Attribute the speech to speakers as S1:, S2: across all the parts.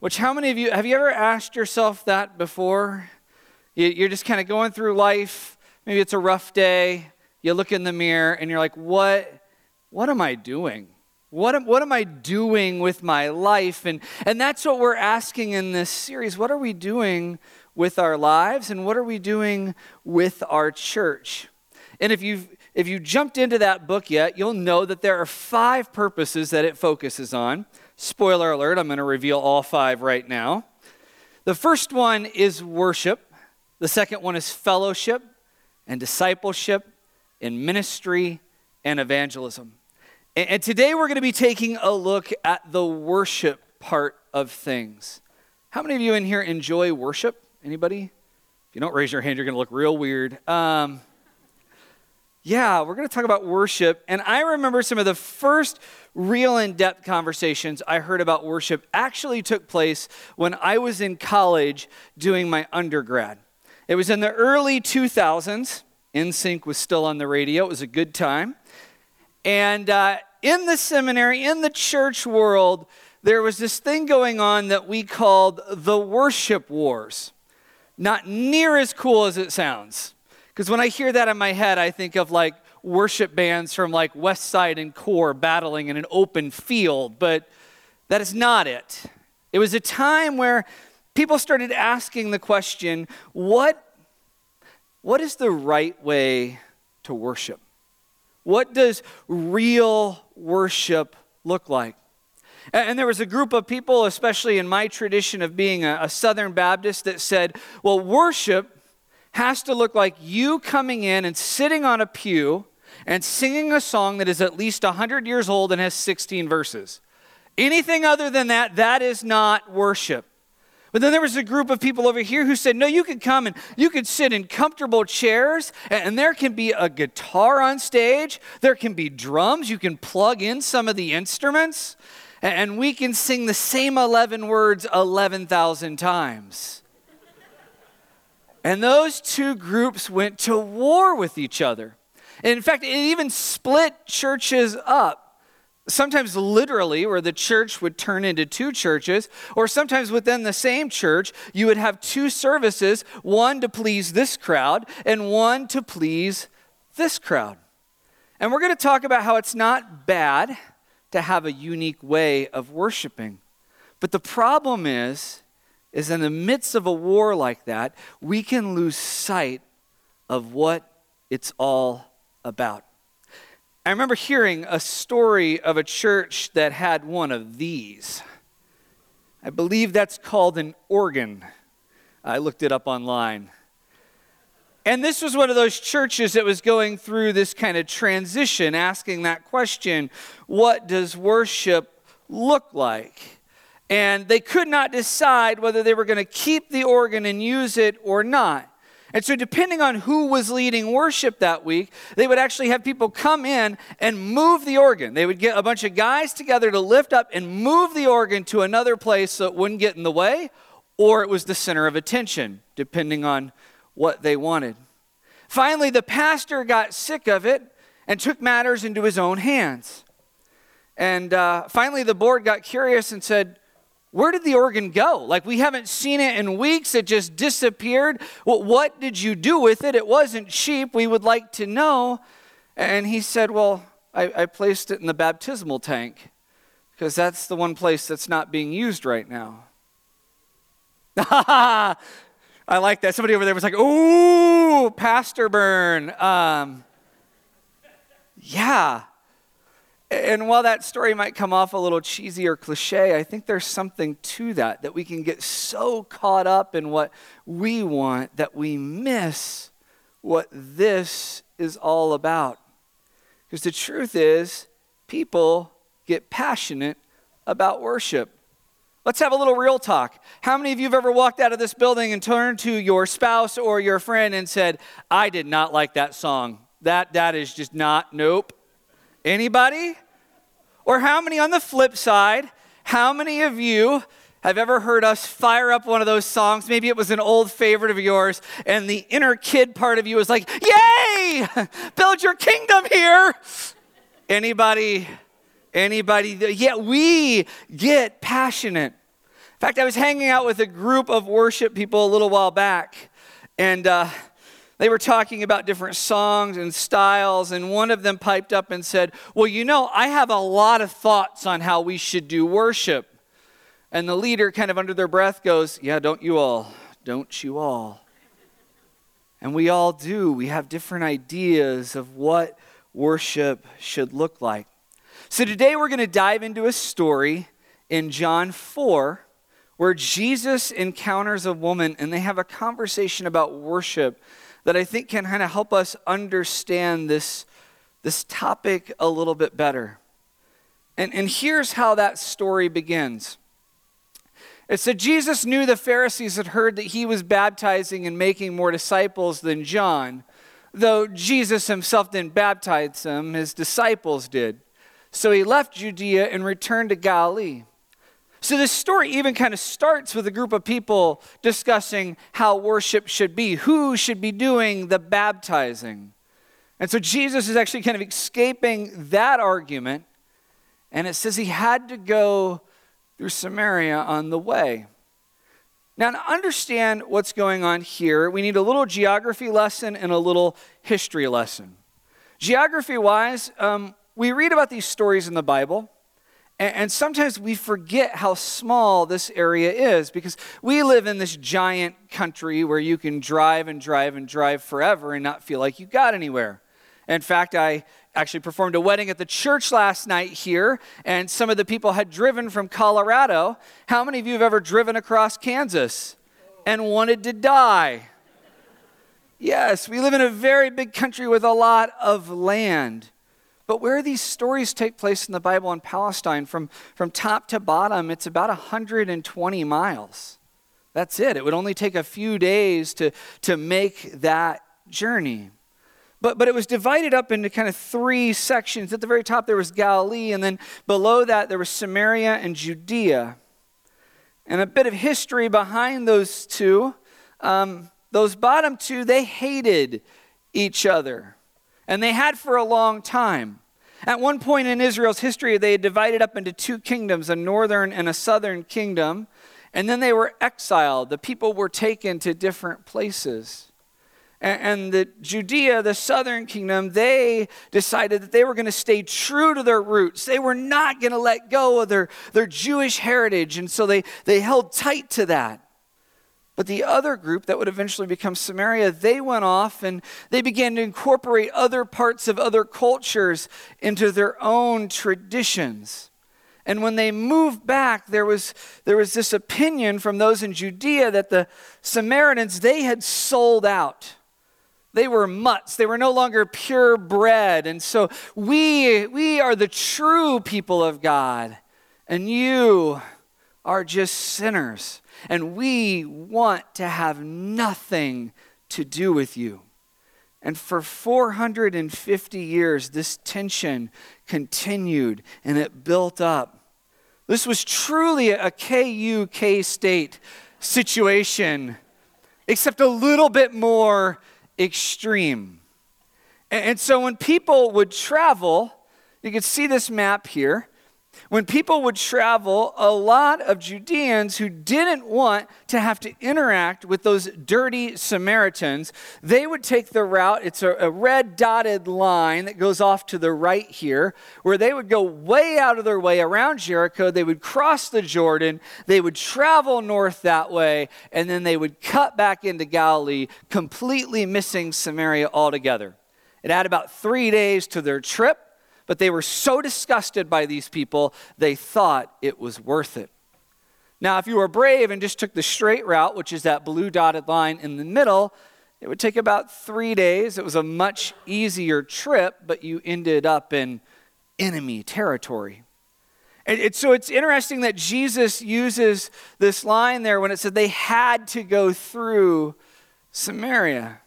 S1: Which, how many of you have you ever asked yourself that before? You're just kind of going through life. Maybe it's a rough day. You look in the mirror and you're like, what, what am I doing? What am, what am I doing with my life? And, and that's what we're asking in this series. What are we doing with our lives? And what are we doing with our church? And if you've if you jumped into that book yet, you'll know that there are five purposes that it focuses on. Spoiler alert, I'm going to reveal all five right now. The first one is worship, the second one is fellowship and discipleship and ministry and evangelism. And today we're going to be taking a look at the worship part of things. How many of you in here enjoy worship? Anybody? If you don't raise your hand, you're going to look real weird. Um, yeah, we're going to talk about worship. And I remember some of the first real in depth conversations I heard about worship actually took place when I was in college doing my undergrad. It was in the early 2000s. NSYNC was still on the radio. It was a good time. And uh, in the seminary, in the church world, there was this thing going on that we called the worship wars. Not near as cool as it sounds. Because when I hear that in my head, I think of like worship bands from like West Side and Core battling in an open field, but that is not it. It was a time where people started asking the question what, what is the right way to worship? What does real worship look like? And there was a group of people, especially in my tradition of being a, a, Southern Baptist, that said, well, worship has to look like you coming in and sitting on a pew and singing a song that is at least 100 years old and has 16 verses. Anything other than that, that is not worship. But then there was a group of people over here who said, no, you could come and you could sit in comfortable chairs, and there can be a guitar on stage, there can be drums, you can plug in some of the instruments, and we can sing the same 11 words 11,000 times. And those two groups went to war with each other. And in fact, it even split churches up sometimes literally, where the church would turn into two churches, or sometimes within the same church, you would have two services one to please this crowd and one to please this crowd. And we're going to talk about how it's not bad to have a unique way of worshiping. But the problem is, is in the midst of a war like that, we can lose sight of what it's all about. I remember hearing a story of a church that had one of these. I believe that's called an organ. I looked it up online. And this was one of those churches that was going through this kind of transition, asking that question what does worship look like? And they could not decide whether they were going to keep the organ and use it or not. And so, depending on who was leading worship that week, they would actually have people come in and move the organ. They would get a bunch of guys together to lift up and move the organ to another place so it wouldn't get in the way, or it was the center of attention, depending on what they wanted. Finally, the pastor got sick of it and took matters into his own hands. And uh, finally, the board got curious and said, where did the organ go? Like, we haven't seen it in weeks. It just disappeared. Well, what did you do with it? It wasn't cheap. We would like to know. And he said, Well, I, I placed it in the baptismal tank because that's the one place that's not being used right now. I like that. Somebody over there was like, Ooh, Pastor Burn. Um, yeah, and while that story might come off a little cheesy or cliche, I think there's something to that, that we can get so caught up in what we want that we miss what this is all about. Because the truth is, people get passionate about worship. Let's have a little real talk. How many of you have ever walked out of this building and turned to your spouse or your friend and said, I did not like that song? That, that is just not, nope. Anybody? Or how many on the flip side, how many of you have ever heard us fire up one of those songs? Maybe it was an old favorite of yours, and the inner kid part of you was like, Yay! Build your kingdom here. Anybody? Anybody? Yeah, we get passionate. In fact, I was hanging out with a group of worship people a little while back, and uh, they were talking about different songs and styles, and one of them piped up and said, Well, you know, I have a lot of thoughts on how we should do worship. And the leader, kind of under their breath, goes, Yeah, don't you all? Don't you all? And we all do. We have different ideas of what worship should look like. So today we're going to dive into a story in John 4 where Jesus encounters a woman and they have a conversation about worship that I think can kind of help us understand this, this topic a little bit better. And, and here's how that story begins. It said Jesus knew the Pharisees had heard that he was baptizing and making more disciples than John. Though Jesus himself didn't baptize them, his disciples did. So he left Judea and returned to Galilee. So, this story even kind of starts with a group of people discussing how worship should be, who should be doing the baptizing. And so, Jesus is actually kind of escaping that argument, and it says he had to go through Samaria on the way. Now, to understand what's going on here, we need a little geography lesson and a little history lesson. Geography wise, um, we read about these stories in the Bible. And, sometimes we forget how small this area is because we live in this giant country where you can drive and drive and drive forever and not feel like you got anywhere. In fact, I actually performed a wedding at the church last night here, and some of the people had driven from Colorado. How many of you have ever driven across Kansas and wanted to die? Yes, we live in a very big country with a lot of land. But where these stories take place in the Bible in Palestine, from, from top to bottom, it's about 120 miles. That's it. It would only take a few days to, to make that journey. But, but it was divided up into kind of three sections. At the very top, there was Galilee, and then below that, there was Samaria and Judea. And a bit of history behind those two. Um, those bottom two, they hated each other and they had for a long time. At one point in Israel's history, they had divided up into two kingdoms, a northern and a southern kingdom, and then they were exiled. The people were taken to different places. And, the Judea, the southern kingdom, they decided that they were going to stay true to their roots. They were not going to let go of their, their Jewish heritage. And so they, they held tight to that. But the other group that would eventually become Samaria, they went off and they began to incorporate other parts of other cultures into their own traditions. And when they moved back, there was, there was this opinion from those in Judea that the Samaritans, they had sold out. They were mutts. They were no longer pure purebred. And so we, we are the true people of God. And you are just sinners and we want to have nothing to do with you. And for 450 years, this tension continued and it built up. This was truly a KU K State situation, except a little bit more extreme. And so when people would travel, you can see this map here. When people would travel, a lot of Judeans who didn't want to have to interact with those dirty Samaritans, they would take the route. It's a, a, red dotted line that goes off to the right here, where they would go way out of their way around Jericho. They would cross the Jordan, they would travel north that way, and then they would cut back into Galilee, completely missing Samaria altogether. It had about three days to their trip but they were so disgusted by these people, they thought it was worth it. Now, if you were brave and just took the straight route, which is that blue dotted line in the middle, it would take about three days. It was a much easier trip, but you ended up in enemy territory. And it, so it's interesting that Jesus uses this line there when it said they had to go through Samaria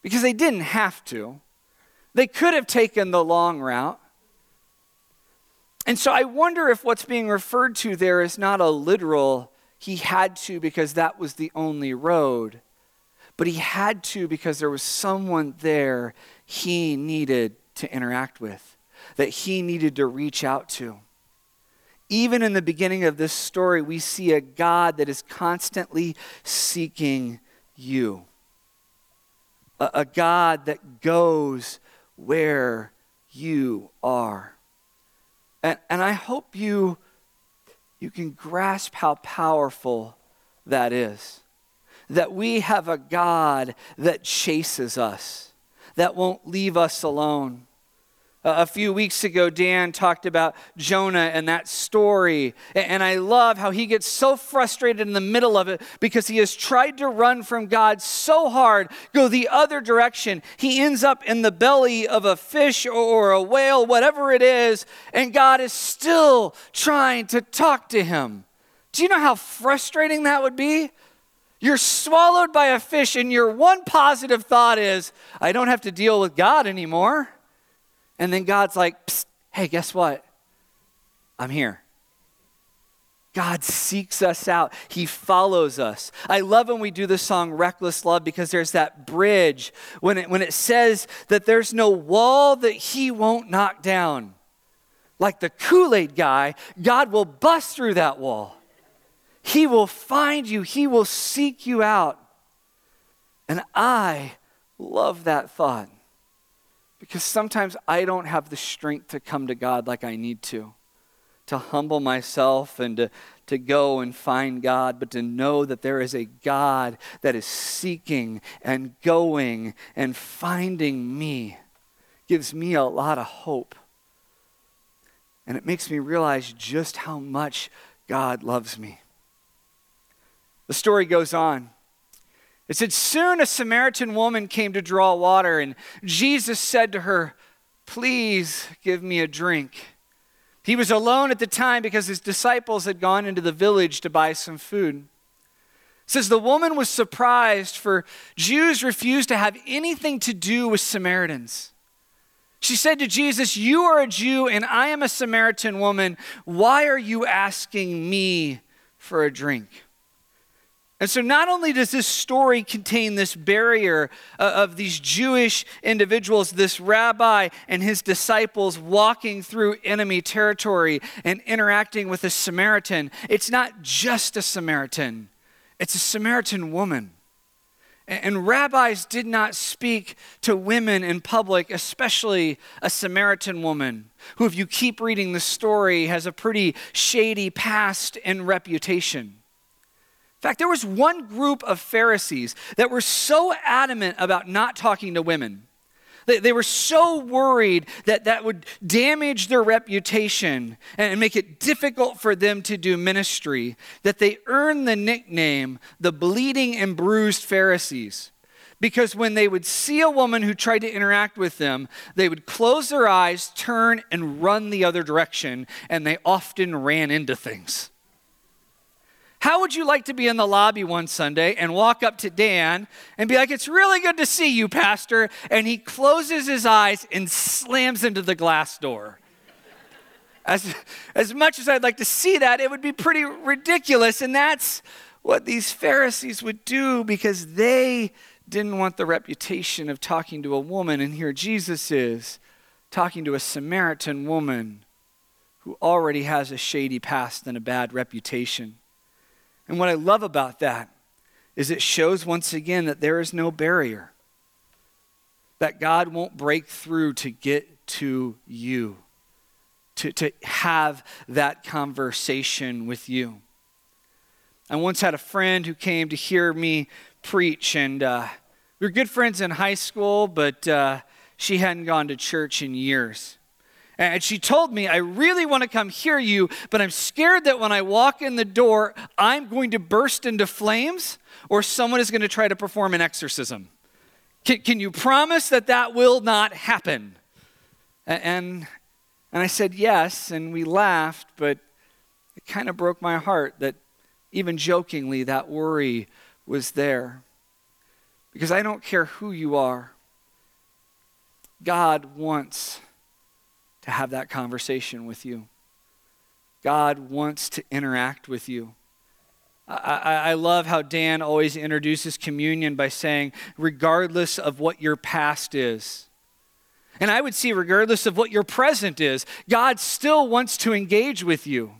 S1: because they didn't have to. They could have taken the long route. And so I wonder if what's being referred to there is not a literal, he had to because that was the only road, but he had to because there was someone there he needed to interact with, that he needed to reach out to. even in the beginning of this story, we see a God that is constantly seeking you. A, a God that goes where you are. And, and I hope you, you can grasp how powerful that is. That we have a God that chases us, that won't leave us alone a few weeks ago, Dan talked about Jonah and that story. And I love how he gets so frustrated in the middle of it because he has tried to run from God so hard, go the other direction. He ends up in the belly of a fish or a whale, whatever it is, and God is still trying to talk to him. Do you know how frustrating that would be? You're swallowed by a fish, and your one positive thought is, I don't have to deal with God anymore. And then God's like, hey, guess what? I'm here. God seeks us out. He follows us. I love when we do the song Reckless Love because there's that bridge when it, when it says that there's no wall that He won't knock down. Like the Kool Aid guy, God will bust through that wall. He will find you, He will seek you out. And I love that thought. Because sometimes I don't have the strength to come to God like I need to, to humble myself and to, to go and find God, but to know that there is a God that is seeking and going and finding me gives me a lot of hope. And it makes me realize just how much God loves me. The story goes on. It said, Soon a Samaritan woman came to draw water, and Jesus said to her, Please give me a drink. He was alone at the time because his disciples had gone into the village to buy some food. It says the woman was surprised, for Jews refused to have anything to do with Samaritans. She said to Jesus, You are a Jew and I am a Samaritan woman. Why are you asking me for a drink? And so, not only does this story contain this barrier uh, of these Jewish individuals, this rabbi and his disciples walking through enemy territory and interacting with a Samaritan, it's not just a Samaritan, it's a Samaritan woman. And rabbis did not speak to women in public, especially a Samaritan woman, who, if you keep reading the story, has a pretty shady past and reputation. In fact, there was one group of Pharisees that were so adamant about not talking to women. They, they were so worried that that would damage their reputation and make it difficult for them to do ministry that they earned the nickname the bleeding and bruised Pharisees. Because when they would see a woman who tried to interact with them, they would close their eyes, turn, and run the other direction, and they often ran into things. How would you like to be in the lobby one Sunday and walk up to Dan and be like, It's really good to see you, Pastor? And he closes his eyes and slams into the glass door. As, as much as I'd like to see that, it would be pretty ridiculous. And that's what these Pharisees would do because they didn't want the reputation of talking to a woman. And here Jesus is talking to a Samaritan woman who already has a shady past and a bad reputation. And what I love about that is it shows once again that there is no barrier, that God won't break through to get to you, to, to have that conversation with you. I once had a friend who came to hear me preach, and uh, we were good friends in high school, but uh, she hadn't gone to church in years. And she told me, I really want to come hear you, but I'm scared that when I walk in the door, I'm going to burst into flames or someone is going to try to perform an exorcism. Can, can you promise that that will not happen? And, and I said yes, and we laughed, but it kind of broke my heart that even jokingly that worry was there. Because I don't care who you are, God wants to have that conversation with you. God wants to interact with you. I, I, love how Dan always introduces communion by saying, regardless of what your past is. And I would see, regardless of what your present is, God still wants to engage with you.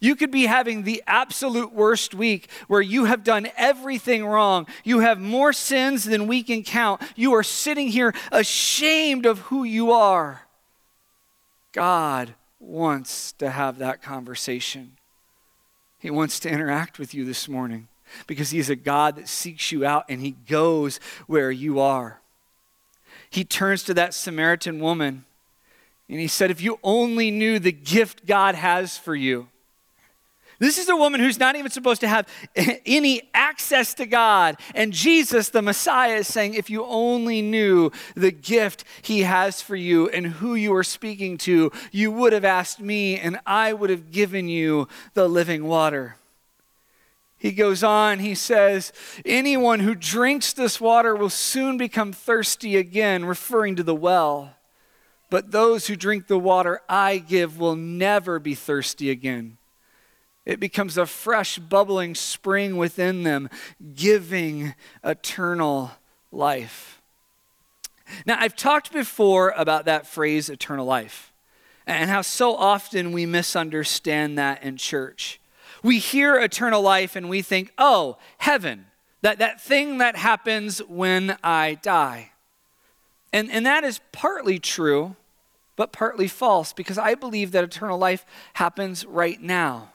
S1: You could be having the absolute worst week where you have done everything wrong. You have more sins than we can count. You are sitting here ashamed of who you are. God wants to have that conversation. He wants to interact with you this morning because He's a God that seeks you out and He goes where you are. He turns to that Samaritan woman and He said, If you only knew the gift God has for you, this is a woman who's not even supposed to have any access to God. And Jesus, the Messiah, is saying, if you only knew the gift he has for you and who you are speaking to, you would have asked me, and I would have given you the living water. He goes on, he says, Anyone who drinks this water will soon become thirsty again, referring to the well. But those who drink the water I give will never be thirsty again. It becomes a fresh, bubbling spring within them, giving eternal life. Now, I've talked before about that phrase, eternal life, and how so often we misunderstand that in church. We hear eternal life and we think, oh, heaven, that, that thing that happens when I die. And, and that is partly true, but partly false, because I believe that eternal life happens right now.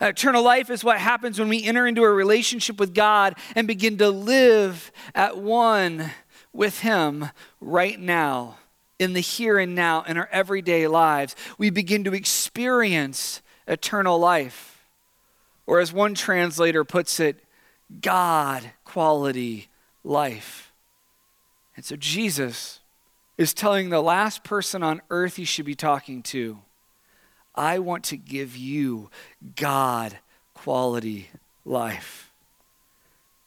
S1: Eternal life is what happens when we enter into a relationship with God and begin to live at one with Him right now, in the here and now, in our everyday lives. We begin to experience eternal life. Or, as one translator puts it, God quality life. And so, Jesus is telling the last person on earth he should be talking to I want to give you God quality life.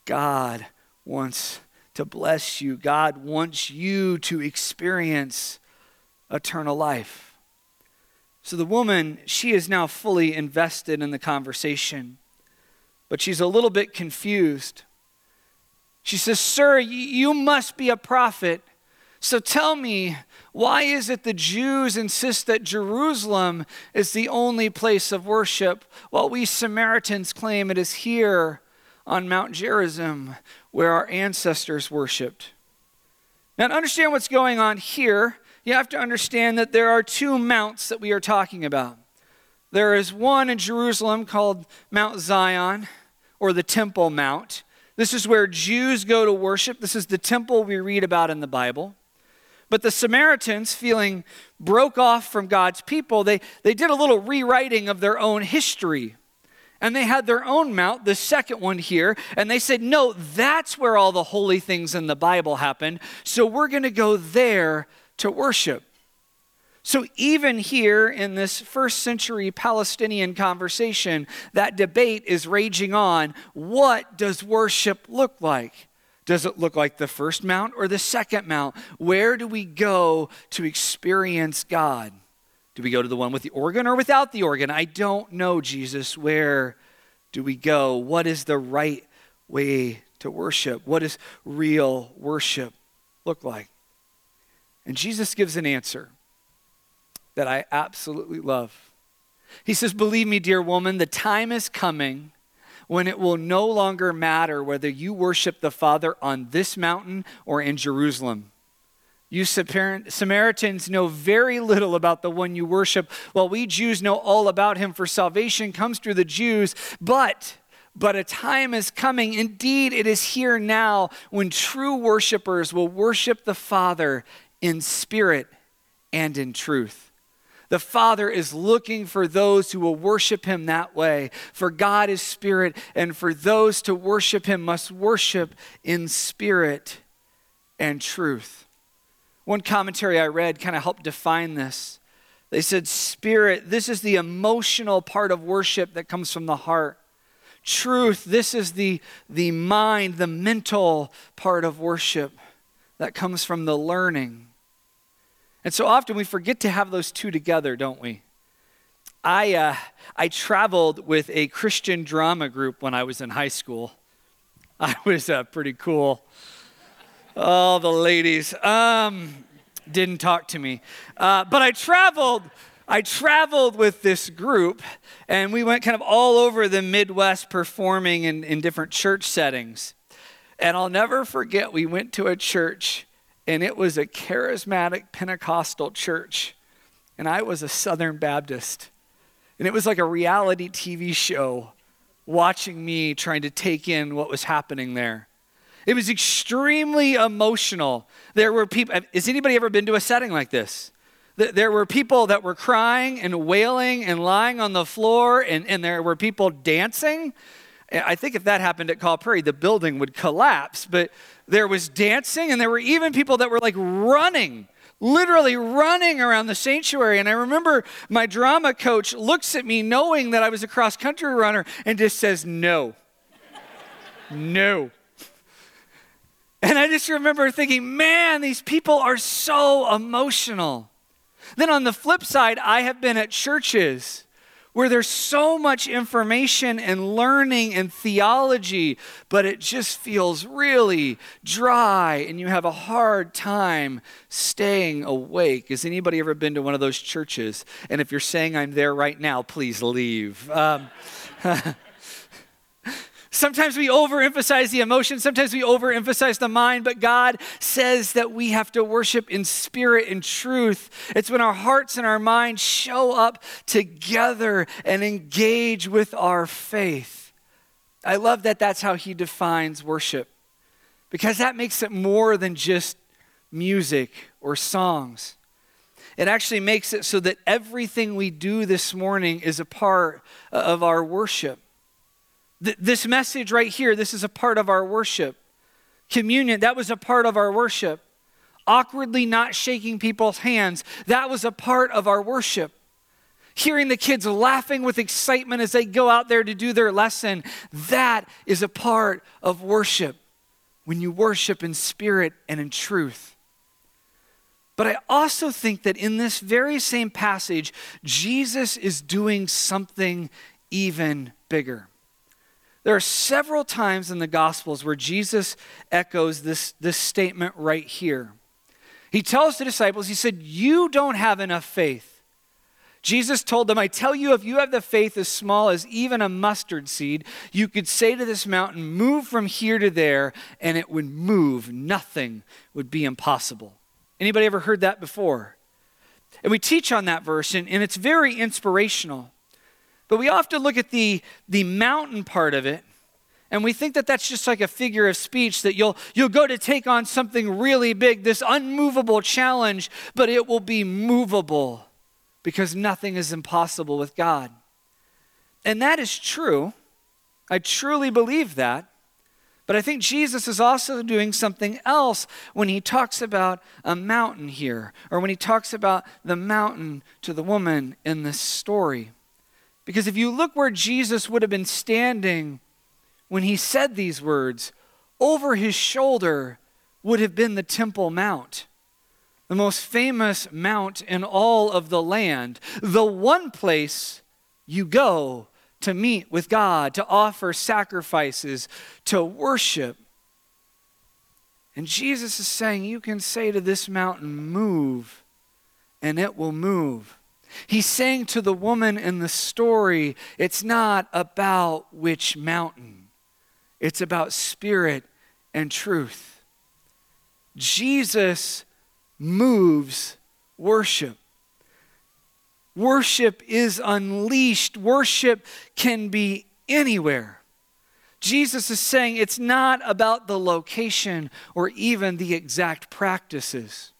S1: God wants to bless you. God wants you to experience eternal life. So the woman, she is now fully invested in the conversation, but she's a little bit confused. She says, Sir, you must be a prophet. So tell me, why is it the Jews insist that Jerusalem is the only place of worship, while we Samaritans claim it is here on Mount Gerizim where our ancestors worshiped? Now, to understand what's going on here, you have to understand that there are two mounts that we are talking about. There is one in Jerusalem called Mount Zion, or the Temple Mount. This is where Jews go to worship. This is the temple we read about in the Bible. But the Samaritans, feeling broke off from God's people, they, they did a little rewriting of their own history. And they had their own mount, the second one here, and they said, No, that's where all the holy things in the Bible happened. So we're going to go there to worship. So, even here in this first century Palestinian conversation, that debate is raging on. What does worship look like? Does it look like the first mount or the second mount? Where do we go to experience God? Do we go to the one with the organ or without the organ? I don't know, Jesus. Where do we go? What is the right way to worship? What does real worship look like? And Jesus gives an answer that I absolutely love. He says, Believe me, dear woman, the time is coming when it will no longer matter whether you worship the Father on this mountain or in Jerusalem. You Samaritans know very little about the one you worship, while we Jews know all about him, for salvation comes through the Jews. But but a time is coming. Indeed, it is here now when true worshipers will worship the Father in spirit and in truth. The Father is looking for those who will worship Him that way. For God is spirit, and for those to worship Him must worship in spirit and truth. One commentary I read kind of helped define this. They said, Spirit, this is the emotional part of worship that comes from the heart. Truth, this is the, the mind, the mental part of worship that comes from the learning. And so often we forget to have those two together, don't we? I, uh, I traveled with a Christian drama group when I was in high school. I was uh, pretty cool. All the ladies um, didn't talk to me. Uh, but I traveled I traveled with this group, and we went kind of all over the Midwest performing in, in different church settings. And I'll never forget, we went to a church, and it was a charismatic Pentecostal church, and I was a Southern Baptist. And it was like a reality TV show watching me trying to take in what was happening there. It was extremely emotional. There were people, has anybody ever been to a setting like this? There were people that were crying and wailing and lying on the floor, and, and there were people dancing. I think if that happened at Kaw Prairie, the building would collapse. But there was dancing, and there were even people that were like running literally running around the sanctuary. And I remember my drama coach looks at me knowing that I was a cross country runner and just says, No. no. And I just remember thinking, man, these people are so emotional. Then on the flip side, I have been at churches where there's so much information and learning and theology, but it just feels really dry and you have a hard time staying awake. Has anybody ever been to one of those churches? And if you're saying I'm there right now, please leave. Um, Sometimes we overemphasize the emotion, sometimes we overemphasize the mind, but God says that we have to worship in spirit and truth. It's when our hearts and our minds show up together and engage with our faith. I love that that's how he defines worship because that makes it more than just music or songs. It actually makes it so that everything we do this morning is a part of our worship. Th- this message right here, this is a part of our worship. Communion, that was a part of our worship. Awkwardly not shaking people's hands, that was a part of our worship. Hearing the kids laughing with excitement as they go out there to do their lesson, that is a part of worship when you worship in spirit and in truth. But I also think that in this very same passage, Jesus is doing something even bigger. There are several times in the Gospels where Jesus echoes this, this statement right here. He tells the disciples, He said, You don't have enough faith. Jesus told them, I tell you, if you have the faith as small as even a mustard seed, you could say to this mountain, Move from here to there, and it would move. Nothing would be impossible. Anybody ever heard that before? And we teach on that verse, and, and it's very inspirational. But we often look at the, the mountain part of it, and we think that that's just like a figure of speech that you'll, you'll go to take on something really big, this unmovable challenge, but it will be movable because nothing is impossible with God. And that is true. I truly believe that. But I think Jesus is also doing something else when he talks about a mountain here, or when he talks about the mountain to the woman in this story. Because if you look where Jesus would have been standing when he said these words, over his shoulder would have been the Temple Mount, the most famous mount in all of the land, the one place you go to meet with God, to offer sacrifices, to worship. And Jesus is saying, You can say to this mountain, Move, and it will move. He's saying to the woman in the story, it's not about which mountain, it's about spirit and truth. Jesus moves worship. Worship is unleashed, worship can be anywhere. Jesus is saying it's not about the location or even the exact practices.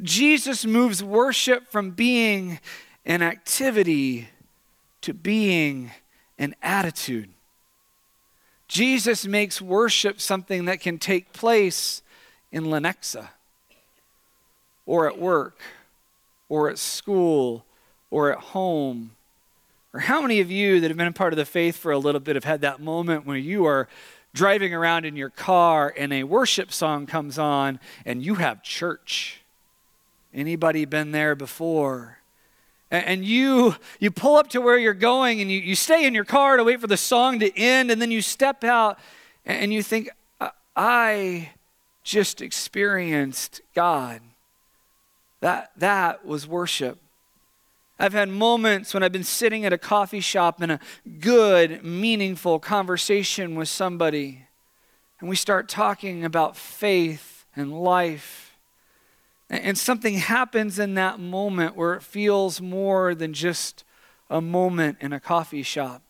S1: Jesus moves worship from being an activity to being an attitude. Jesus makes worship something that can take place in Lenexa, or at work, or at school, or at home. Or how many of you that have been a part of the faith for a little bit have had that moment where you are driving around in your car and a worship song comes on and you have church? Anybody been there before? And you you pull up to where you're going and you, you stay in your car to wait for the song to end, and then you step out and you think, I just experienced God. That that was worship. I've had moments when I've been sitting at a coffee shop in a good, meaningful conversation with somebody, and we start talking about faith and life. And something happens in that moment where it feels more than just a moment in a coffee shop.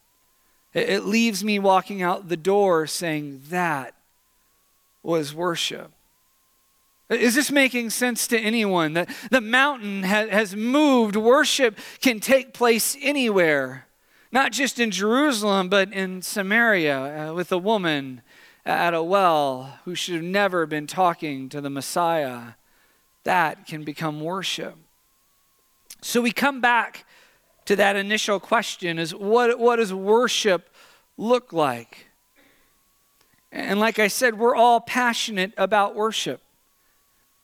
S1: It leaves me walking out the door saying, That was worship. Is this making sense to anyone? That the mountain has moved. Worship can take place anywhere, not just in Jerusalem, but in Samaria uh, with a woman at a well who should have never been talking to the Messiah. That can become worship. So we come back to that initial question is what, what does worship look like? And like I said, we're all passionate about worship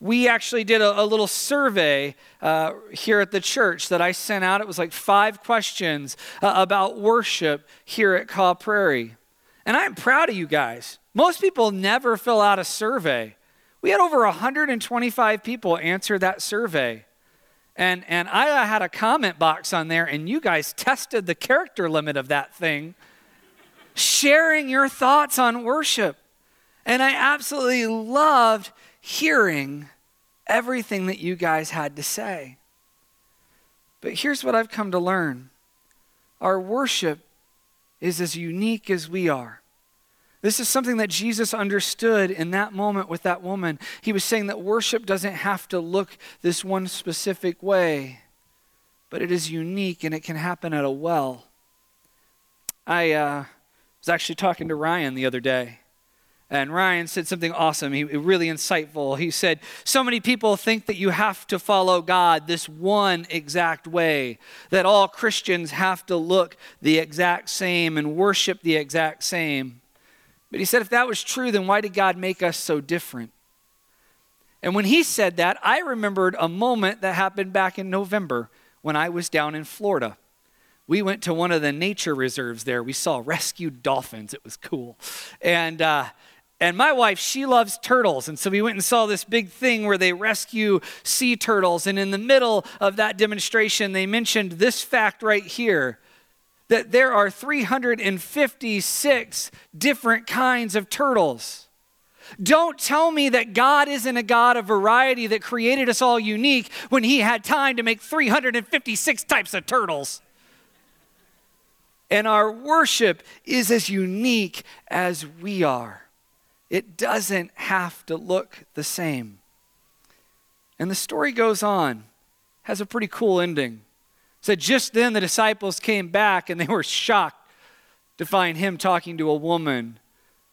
S1: we actually did a, a little survey uh, here at the church that I sent out. It was like five questions uh, about worship here at Kaw Prairie. And I'm proud of you guys. Most people never fill out a survey. We had over 125 people answer that survey. And, and I had a comment box on there, and you guys tested the character limit of that thing, sharing your thoughts on worship. And I absolutely loved hearing everything that you guys had to say. But here's what I've come to learn our worship is as unique as we are. This is something that Jesus understood in that moment with that woman. He was saying that worship doesn't have to look this one specific way, but it is unique and it can happen at a well. I uh, was actually talking to Ryan the other day. And Ryan said something awesome, he, really insightful. He said, So many people think that you have to follow God this one exact way, that all Christians have to look the exact same and worship the exact same. But he said, If that was true, then why did God make us so different? And when he said that, I remembered a moment that happened back in November when I was down in Florida. We went to one of the nature reserves there. We saw rescued dolphins. It was cool. And, uh, and my wife, she loves turtles. And so we went and saw this big thing where they rescue sea turtles. And in the middle of that demonstration, they mentioned this fact right here that there are 356 different kinds of turtles. Don't tell me that God isn't a God of variety that created us all unique when He had time to make 356 types of turtles. And our worship is as unique as we are. It doesn't have to look the same. And the story goes on, has a pretty cool ending. So just then the disciples came back and they were shocked to find him talking to a woman.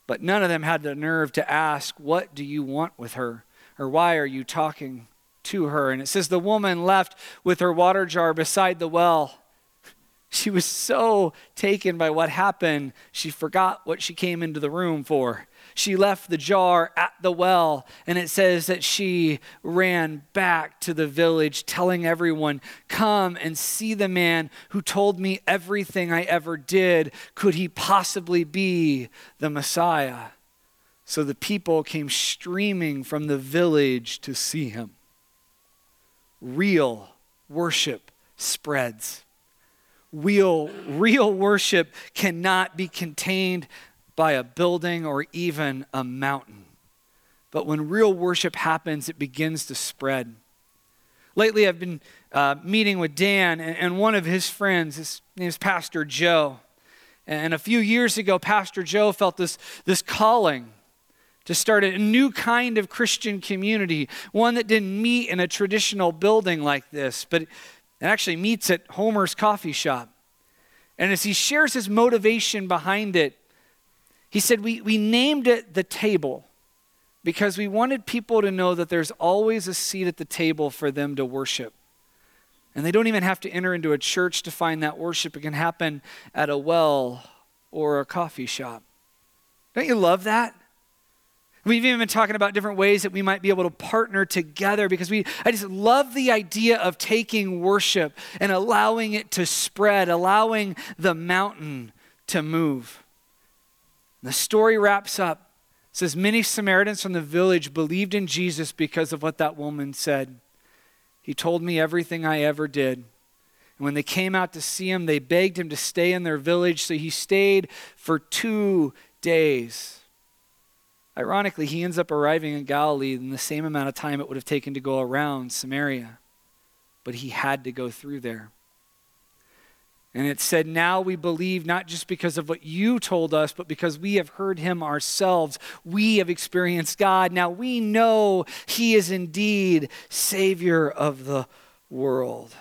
S1: But none of them had the nerve to ask, What do you want with her? Or why are you talking to her? And it says the woman left with her water jar beside the well. She was so taken by what happened, she forgot what she came into the room for she left the jar at the well, and it says that she ran back to the village, telling everyone, Come and see the man who told me everything I ever did. Could he possibly be the Messiah? So the people came streaming from the village to see him. Real worship spreads. Real, real worship cannot be contained by a building or even a mountain. But when real worship happens, it begins to spread. Lately, I've been uh, meeting with Dan and, and one of his friends. His name is Pastor Joe. And a few years ago, Pastor Joe felt this, this calling to start a new kind of Christian community, one that didn't meet in a traditional building like this, but it actually meets at Homer's coffee shop. And as he shares his motivation behind it, he said, we, we named it the table because we wanted people to know that there's always a seat at the table for them to worship. And they don't even have to enter into a church to find that worship. It can happen at a well or a coffee shop. Don't you love that? We've even been talking about different ways that we might be able to partner together because we I just love the idea of taking worship and allowing it to spread, allowing the mountain to move. The story wraps up. It says many Samaritans from the village believed in Jesus because of what that woman said. He told me everything I ever did. And when they came out to see him, they begged him to stay in their village. So he stayed for two days. Ironically, he ends up arriving in Galilee in the same amount of time it would have taken to go around Samaria. But he had to go through there. And it said, Now we believe not just because of what you told us, but because we have heard him ourselves. We have experienced God. Now we know he is indeed Savior of the world.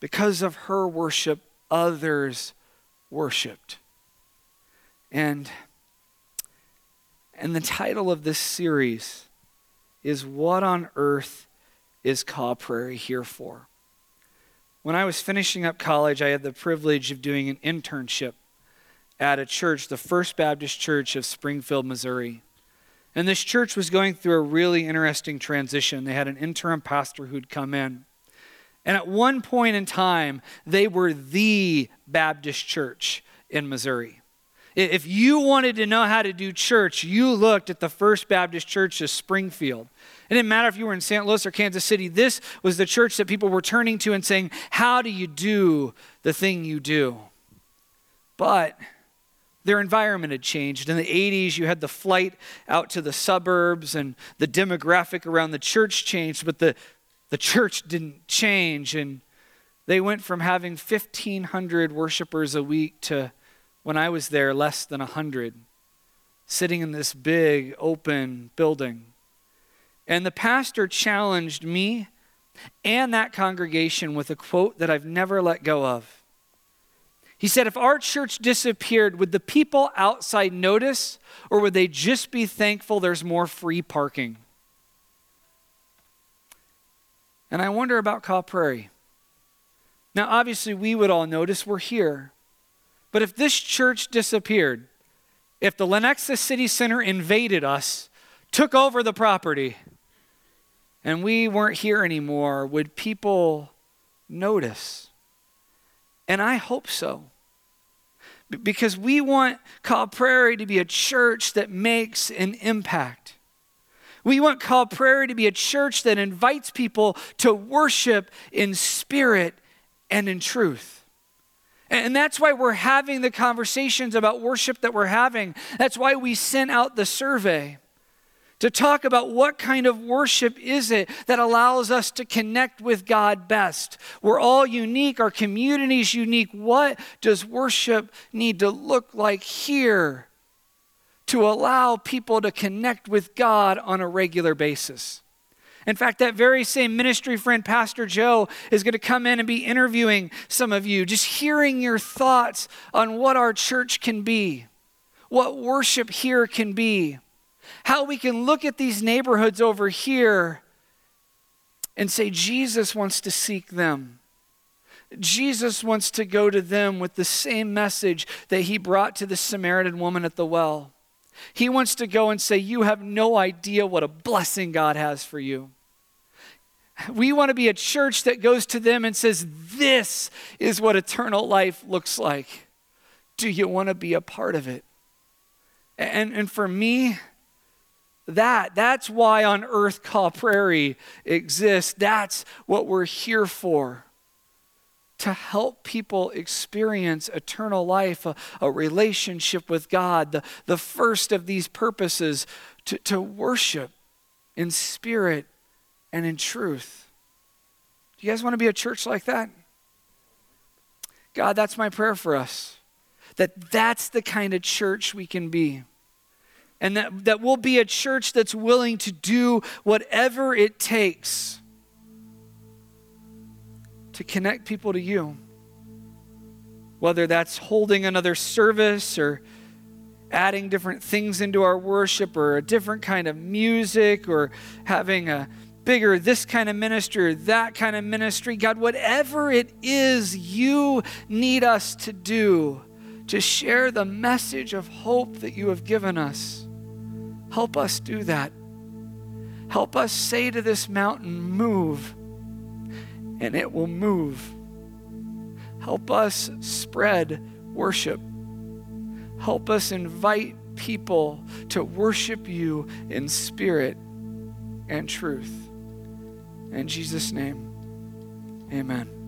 S1: Because of her worship, others worshiped. And, and the title of this series is What on Earth is Kaw Prairie Here For? When I was finishing up college, I had the privilege of doing an internship at a church, the First Baptist Church of Springfield, Missouri. And this church was going through a really interesting transition. They had an interim pastor who'd come in. And at one point in time, they were the Baptist church in Missouri. If you wanted to know how to do church, you looked at the First Baptist Church of Springfield. It didn't matter if you were in St. Louis or Kansas City, this was the church that people were turning to and saying, How do you do the thing you do? But their environment had changed. In the 80s, you had the flight out to the suburbs, and the demographic around the church changed, but the, the church didn't change. And they went from having 1,500 worshipers a week to, when I was there, less than 100, sitting in this big, open building. And the pastor challenged me and that congregation with a quote that I've never let go of. He said, If our church disappeared, would the people outside notice, or would they just be thankful there's more free parking? And I wonder about Kaw Prairie. Now, obviously, we would all notice we're here. But if this church disappeared, if the Lenexa City Center invaded us, took over the property, and we weren't here anymore, would people notice? And I hope so. Because we want Kaw Prairie to be a church that makes an impact. We want Kaw Prairie to be a church that invites people to worship in spirit and in truth. And that's why we're having the conversations about worship that we're having. That's why we sent out the survey to talk about what kind of worship is it that allows us to connect with God best. We're all unique, our community is unique. What does worship need to look like here to allow people to connect with God on a regular basis? In fact, that very same ministry friend, Pastor Joe, is going to come in and be interviewing some of you, just hearing your thoughts on what our church can be, what worship here can be how we can look at these neighborhoods over here and say, Jesus wants to seek them. Jesus wants to go to them with the same message that he brought to the Samaritan woman at the well. He wants to go and say, You have no idea what a blessing God has for you. We want to be a church that goes to them and says, This is what eternal life looks like. Do you want to be a part of it? And, and for me, that. That's why on earth Kaw Prairie exists. That's what we're here for. To help people experience eternal life, a, a relationship with God. The, the first of these purposes to, to worship in spirit and in truth. Do you guys want to be a church like that? God, that's my prayer for us. That that's the kind of church we can be and that, that we'll be a church that's willing to do whatever it takes to connect people to you. Whether that's holding another service or adding different things into our worship or a different kind of music or having a bigger this kind of ministry or that kind of ministry. God, whatever it is you need us to do to share the message of hope that you have given us. Help us do that. Help us say to this mountain, move, and it will move. Help us spread worship. Help us invite people to worship you in spirit and truth. In Jesus' name, amen.